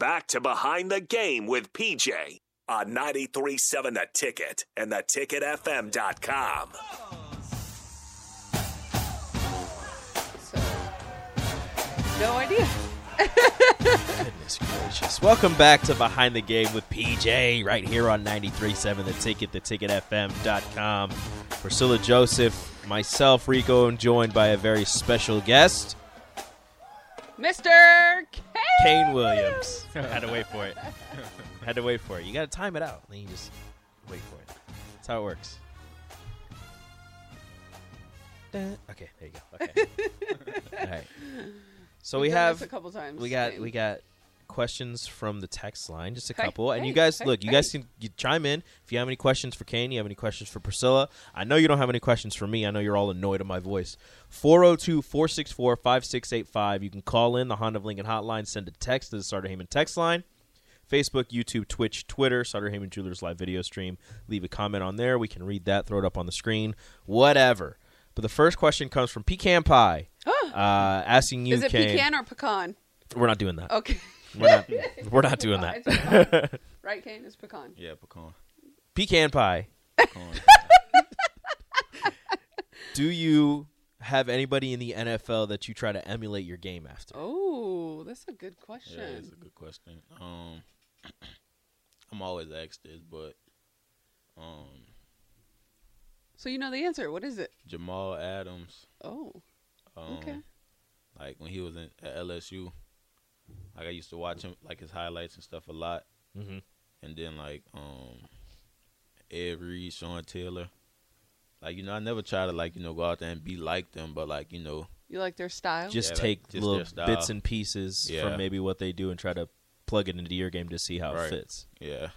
Back to Behind the Game with PJ on 93.7 The Ticket and theticketfm.com. No idea. Goodness gracious. Welcome back to Behind the Game with PJ right here on 93.7 The Ticket, theticketfm.com. Priscilla Joseph, myself, Rico, and joined by a very special guest, Mr. K. Kaine Williams. Had to wait for it. Had to wait for it. You got to time it out. Then you just wait for it. That's how it works. Dun. Okay, there you go. Okay. All right. So We've we done have this a couple times. we got Kaine. we got questions from the text line, just a Hey, couple. and you guys hey, look, you hey. guys can you chime in if you have any questions for Kaine, you have any questions for Priscilla. I know you don't have any questions for me. I know you're all annoyed at my voice. 402-464-5685. You can call in the Honda of Lincoln hotline, send a text to the Sartor Hamann text line. Facebook, YouTube, Twitch, Twitter, Sartor Hamann Jewelers live video stream. Leave a comment on there. We can read that, throw it up on the screen, whatever. But the first question comes from Pecan Pie, uh, asking you, Is it Kaine. pecan or pecan? We're not doing that. Okay. We're not. We're not doing It's that. pecan. right, Kaine? It's pecan. Yeah, pecan. Pecan pie. pecan. Do you have anybody in the NFL that you try to emulate your game after? Oh, that's a good question. yeah, it's a good question. Um, I'm always asked this, but um, So you know the answer. What is it? Jamal Adams, Oh, um, okay. like when he was in at LSU, like I used to watch him, like his highlights and stuff a lot, Mm-hmm. and then like um, Ed Reed, Sean Taylor. Like you know, I never try to like you know go out there and be like them, but like you know, You like their style? Just Yeah, like, take just their little style. bits and pieces Yeah. from maybe what they do and try to plug it into your game to see how it fits. yeah,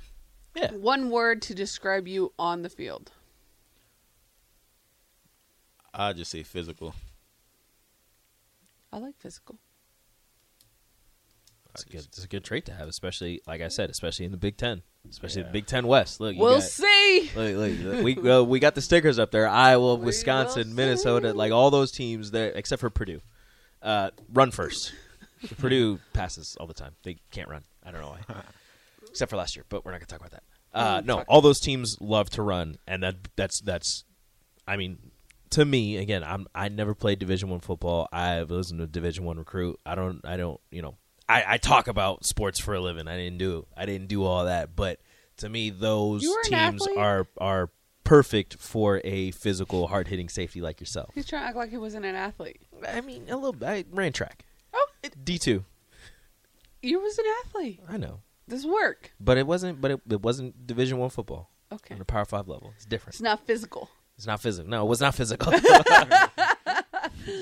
Yeah. One word to describe you on the field. I just say physical. I like physical. It's a good. It's a good trait to have, especially like I said, especially in the Big Ten, especially the Big Ten West. Look, We'll got- see. Look, look, look, we well, we got the stickers up there. Iowa, We Wisconsin, Minnesota, see. like all those teams there, except for Purdue. Uh, run first. Purdue passes all the time. They can't run. I don't know why, except for last year. But we're not gonna talk about that. Uh, no, all those teams love to run, and that that's that's. I mean, to me, again, I'm I never played Division One football. i've was a Division One recruit. I don't I don't you know I, I talk about sports for a living. I didn't do I didn't do all that, but to me, those You were an teams are are perfect for a physical, hard hitting safety like yourself. He's trying to act like he wasn't an athlete. I mean, a little. Bit I ran track. Oh, D two. you was an athlete. I know, This work. but it wasn't. But it, it wasn't Division One football Okay. on the Power Five level. It's different. It's not physical. It's not physical. No, it was not physical. it's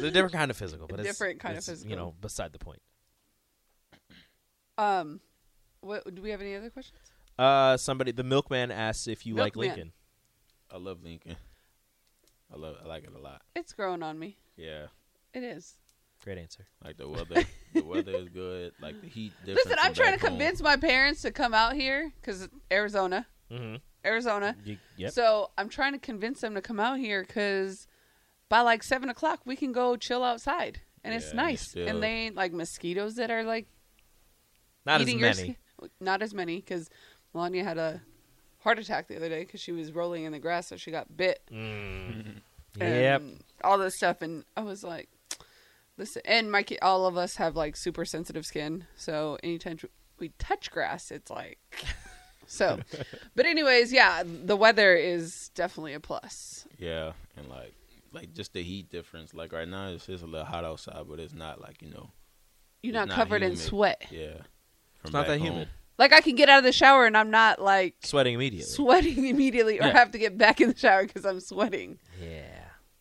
a different kind of physical, but it's Different kind of physical. You know, beside the point. Um, what do we have any other questions? Uh, somebody, the milkman asks if you like Milkman. Lincoln. I love Lincoln. I love. I like it a lot. It's growing on me. Yeah, It is. Great answer. like the weather. the weather is good. Like the heat. different Listen, I'm trying to back home. convince my parents to come out here because Arizona, Mm-hmm. Arizona. You, yep. So I'm trying to convince them to come out here because by like seven o'clock we can go chill outside and it's Yeah, and nice. still- And they ain't like mosquitoes that are like not as eating your many. skin- Not as many because Melania had a heart attack the other day because she was rolling in the grass, so she got bit. Mm. and Yep. all this stuff and i was like listen and my ki- all of us have like super sensitive skin so anytime we touch grass, it's like so. But anyways, yeah, the weather is definitely a plus. Yeah, and like like just the heat difference. Like right now, it's just a little hot outside, but it's not like you know. You're it's not covered in sweat. Yeah, It's not back that home. humid. Like I can get out of the shower and I'm not like Sweating immediately. sweating immediately or Yeah. have to get back in the shower because I'm sweating. yeah.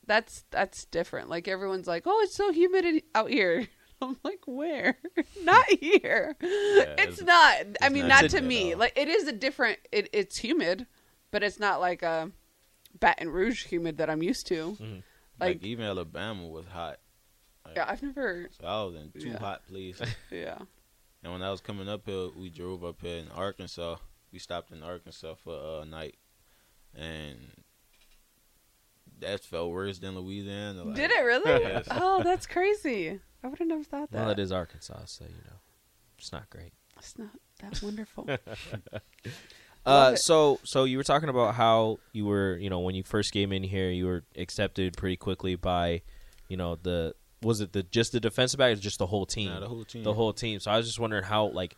That's that's different. Like everyone's like, "Oh, it's so humid in- out here." I'm like, "Where? not here. it's, it's- not. I mean, not not to humid me. at all. Like it is a different. It, it's humid, but it's not like a Baton Rouge humid that I'm used to. Mm-hmm. Like, Like, even Alabama was hot. Like, yeah, I've never. So I was in two Yeah. hot places. Yeah. And when I was coming up here, we drove up here in Arkansas. We stopped in Arkansas for a night, and that felt worse than Louisiana. Like, Did it really? Yes. Oh, that's crazy. I would have never thought that. Well, it is Arkansas, so you know, it's not great. It's not that wonderful. Uh, so so you were talking about how you were, you know, when you first came in here, you were accepted pretty quickly by, you know, the was it the just the defensive back or just the whole team? Nah, the whole team. The whole team. So I was just wondering how like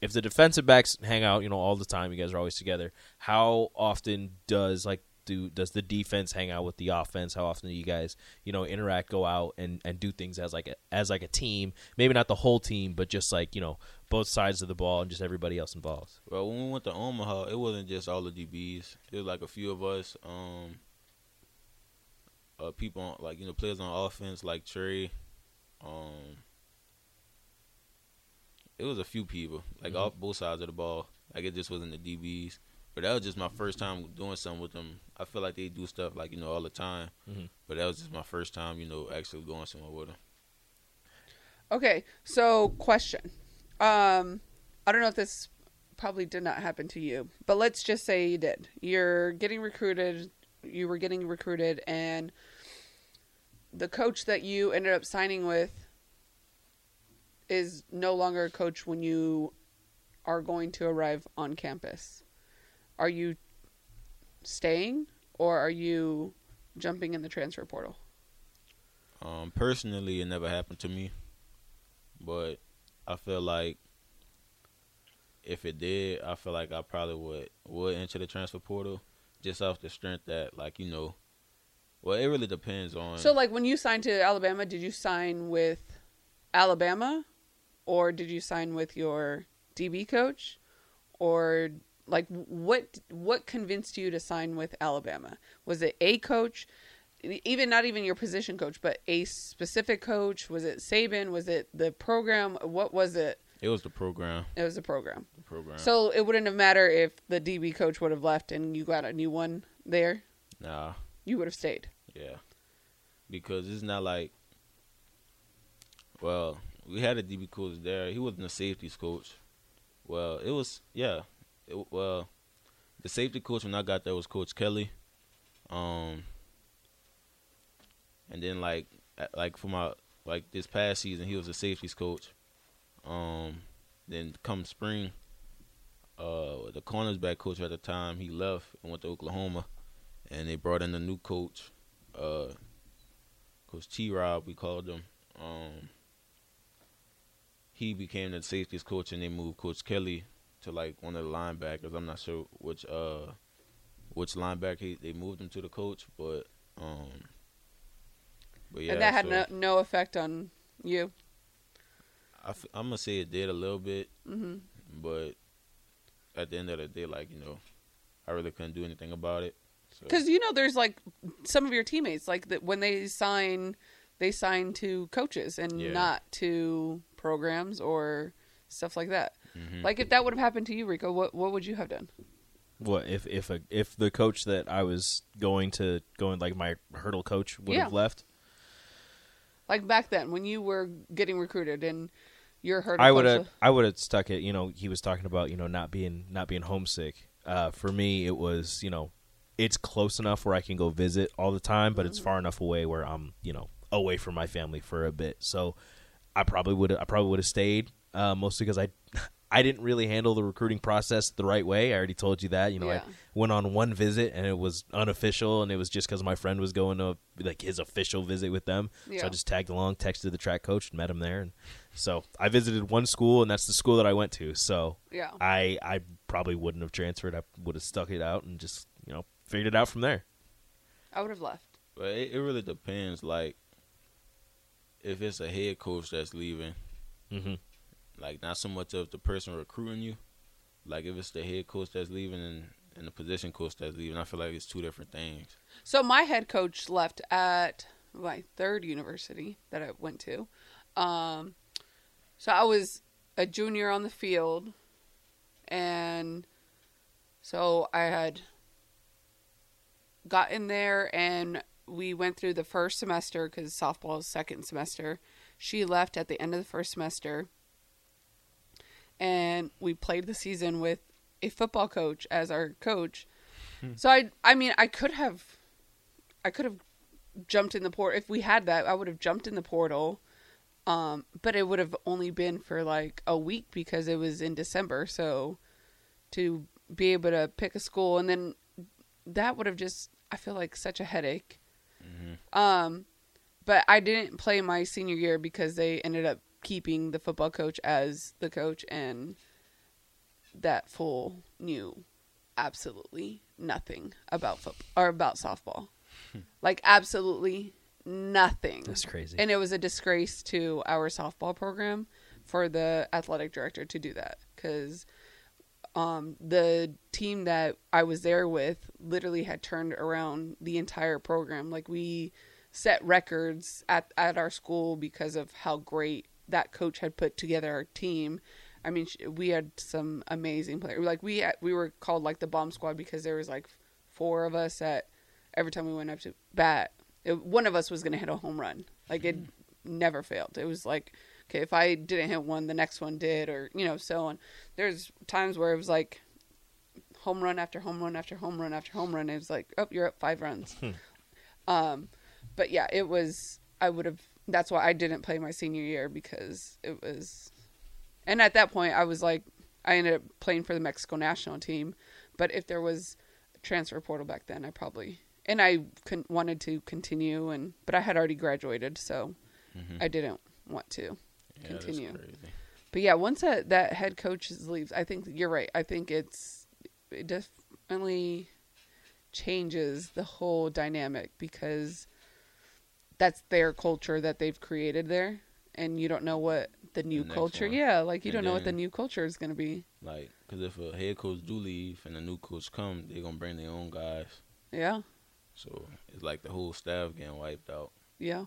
if the defensive backs hang out, you know, all the time, you guys are always together. How often does like do does the defense hang out with the offense? How often do you guys, you know, interact, go out and and do things as like a, as like a team? Maybe not the whole team, but just like you know both sides of the ball and just everybody else involved. Well, when we went to Omaha, it wasn't just all the DBs. It was like a few of us. Um, uh, people on, like you know players on offense like Trey. Um, it was a few people like off both sides of the ball. Like it just wasn't the DBs. But that was just my first time doing something with them. I feel like they do stuff like you know all the time. Mhm. But that was just my first time, you know, actually going somewhere with them. Okay, so question. Um, I don't know if this probably did not happen to you, but let's just say you did. You're getting recruited. You were getting recruited, and the coach that you ended up signing with is no longer a coach when you are going to arrive on campus. Are you staying, or are you jumping in the transfer portal? Um, personally, it never happened to me, but I feel like if it did, I feel like I probably would would enter the transfer portal just off the strength that, like you know, well, it really depends on. So, like, when you signed to Alabama, did you sign with Alabama, or did you sign with your DB coach, or like what what convinced you to sign with Alabama? Was it a coach, even not even your position coach, but a specific coach? Was it Saban? Was it the program? What was it? it was the program. It was the program. The program. So it wouldn't have mattered if the DB coach would have left and you got a new one there. nah, You would have stayed. Yeah, because it's not like. Well, we had a DB coach there. He wasn't a safeties coach. Well, it was yeah. It, well, the safety coach when I got there was Coach Kelly. Um, and then like like for my like this past season, he was a safeties coach. Um, then come spring, uh, the cornersback coach at the time he left and went to Oklahoma, and they brought in a new coach, uh, Coach T. Rob we called him. Um, he became the safeties coach, and they moved Coach Kelly to like one of the linebackers. I'm not sure which uh which linebacker he, they moved him to the coach, but um, but yeah, and that had so no, no effect on you. I f- I'm gonna say it did a little bit, hmm but at the end of the day, like you know, I really couldn't do anything about it. So, Because you know, there's like some of your teammates, like that when they sign, they sign to coaches and Yeah. not to programs or stuff like that. mhm. Like if that would have happened to you, Rico, what what would you have done? What if if a, if the coach that I was going to going like my hurdle coach would have left? Like back then when you were getting recruited and you're hurt. I would have I would have stuck it. You know, he was talking about you know not being not being homesick. Uh, for me, it was you know it's close enough where I can go visit all the time, but it's far enough away where I'm you know away from my family for a bit. So I probably would I probably would have stayed uh, mostly because I I didn't really handle the recruiting process the right way. I already told you that. You know, Yeah. I went on one visit and it was unofficial, and it was just because my friend was going to like his official visit with them. So Yeah. I just tagged along, texted the track coach, and met him there. And so I visited one school, and that's the school that I went to. So Yeah. I I probably wouldn't have transferred. I would have stuck it out and just you know figured it out from there. I would have left. But it, it really depends. Like, if it's a head coach that's leaving, Mm-hmm. like not so much of the person recruiting you. Like if it's the head coach that's leaving and, and the position coach that's leaving, I feel like it's two different things. So my head coach left at my third university that I went to. Um, so I was a junior on the field, and so I had got in there and we went through the first semester because softball is second semester. She left at the end of the first semester, and we played the season with a football coach as our coach. So I, I mean, I could have, I could have jumped in the portal if we had that. I would have jumped in the portal, um, but it would have only been for like a week because it was in December. So to be able to pick a school and then that would have just, I feel like such a headache. Um, but I didn't play my senior year because they ended up keeping the football coach as the coach and that fool knew absolutely nothing about football or about softball. like absolutely nothing. That's crazy. And it was a disgrace to our softball program for the athletic director to do that cuz um, the team that I was there with literally had turned around the entire program. Like we set records at at our school because of how great that coach had put together our team. I mean, we had some amazing players. Like we had, we were called like the bomb squad because there was like four of us at every time we went up to bat. It, one of us was going to hit a home run. Like it never failed. It was like okay, if I didn't hit one, the next one did, or you know, so on. There's times where it was like home run after home run after home run after home run. It was like, oh, you're up five runs. um, but yeah, it was. I would have. That's why I didn't play my senior year because it was. And at that point, I was like, I ended up playing for the Mexico national team. But if there was a transfer portal back then, I probably and I wanted to continue, and but I had already graduated, so I didn't want to continue. But yeah, once that, that head coach leaves, I think you're right. I think it's it definitely changes the whole dynamic because that's their culture that they've created there, and you don't know what the new next culture. one. Yeah, like you And don't know what the new culture is going to be. Like, cause if a head coach do leave and a new coach come, they're gonna bring their own guys. Yeah, So it's like the whole staff getting wiped out, yeah,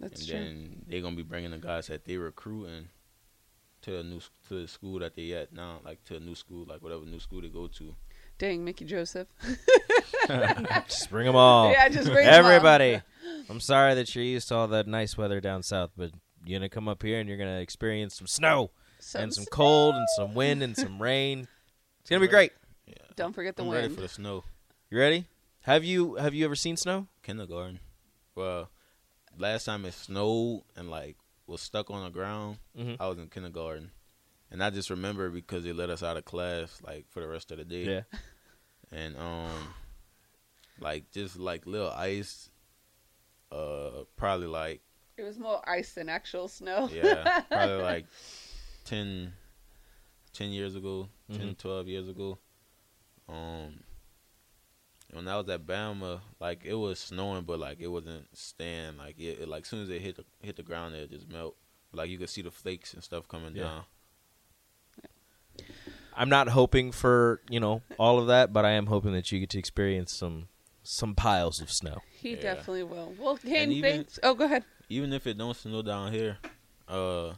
that's and true. then they're gonna be bringing the guys that they're recruiting to the new to the school that they at now, like to a new school, like whatever new school they go to. Dang, Mickey Joseph. Just bring them all. Yeah, just bring 'em all. everybody. I'm sorry that you're used to all that nice weather down south, but you're gonna come up here and you're gonna experience some snow and some Some cold and some wind and some rain. It's gonna be great. Yeah, Don't forget the I'm wind. ready for the snow. You ready? Have you have you ever seen snow? Kindergarten. Well, last time it snowed and like was stuck on the ground, Mhm. I was in kindergarten, and I just remember because they let us out of class like for the rest of the day. Yeah. and um like just like little ice uh probably like It was more ice than actual snow. yeah probably like 10 10 years ago 10 Mhm. 12 years ago um when I was at Bama like it was snowing but like it wasn't staying like it, it like soon as it hit the, hit the ground it just melt like you could see the flakes and stuff coming Yeah. down I'm not hoping for you know all of that, but I am hoping that you get to experience some some piles of snow. He Yeah. definitely will. Well, Kaine, even- thanks. Oh, go ahead. even if it don't snow down here, uh,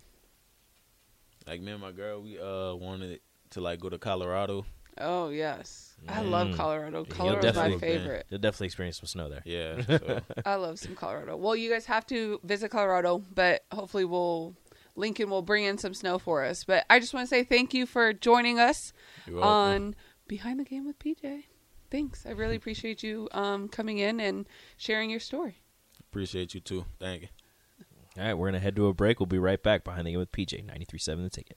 like me and my girl, we uh wanted to like go to Colorado. Oh yes, I love Mm. Colorado. You'll Colorado's my definitely- favorite. You'll definitely experience some snow there. Yeah, so I love some Colorado. Well, you guys have to visit Colorado, but hopefully we'll Lincoln will bring in some snow for us. But I just want to say thank you for joining us you're welcome. on Behind the Game with PJ. Thanks. I really appreciate you um, coming in and sharing your story. appreciate you too. Thank you. All right, we're gonna head to a break. We'll be right back behind the game with PJ 93.7 The Ticket.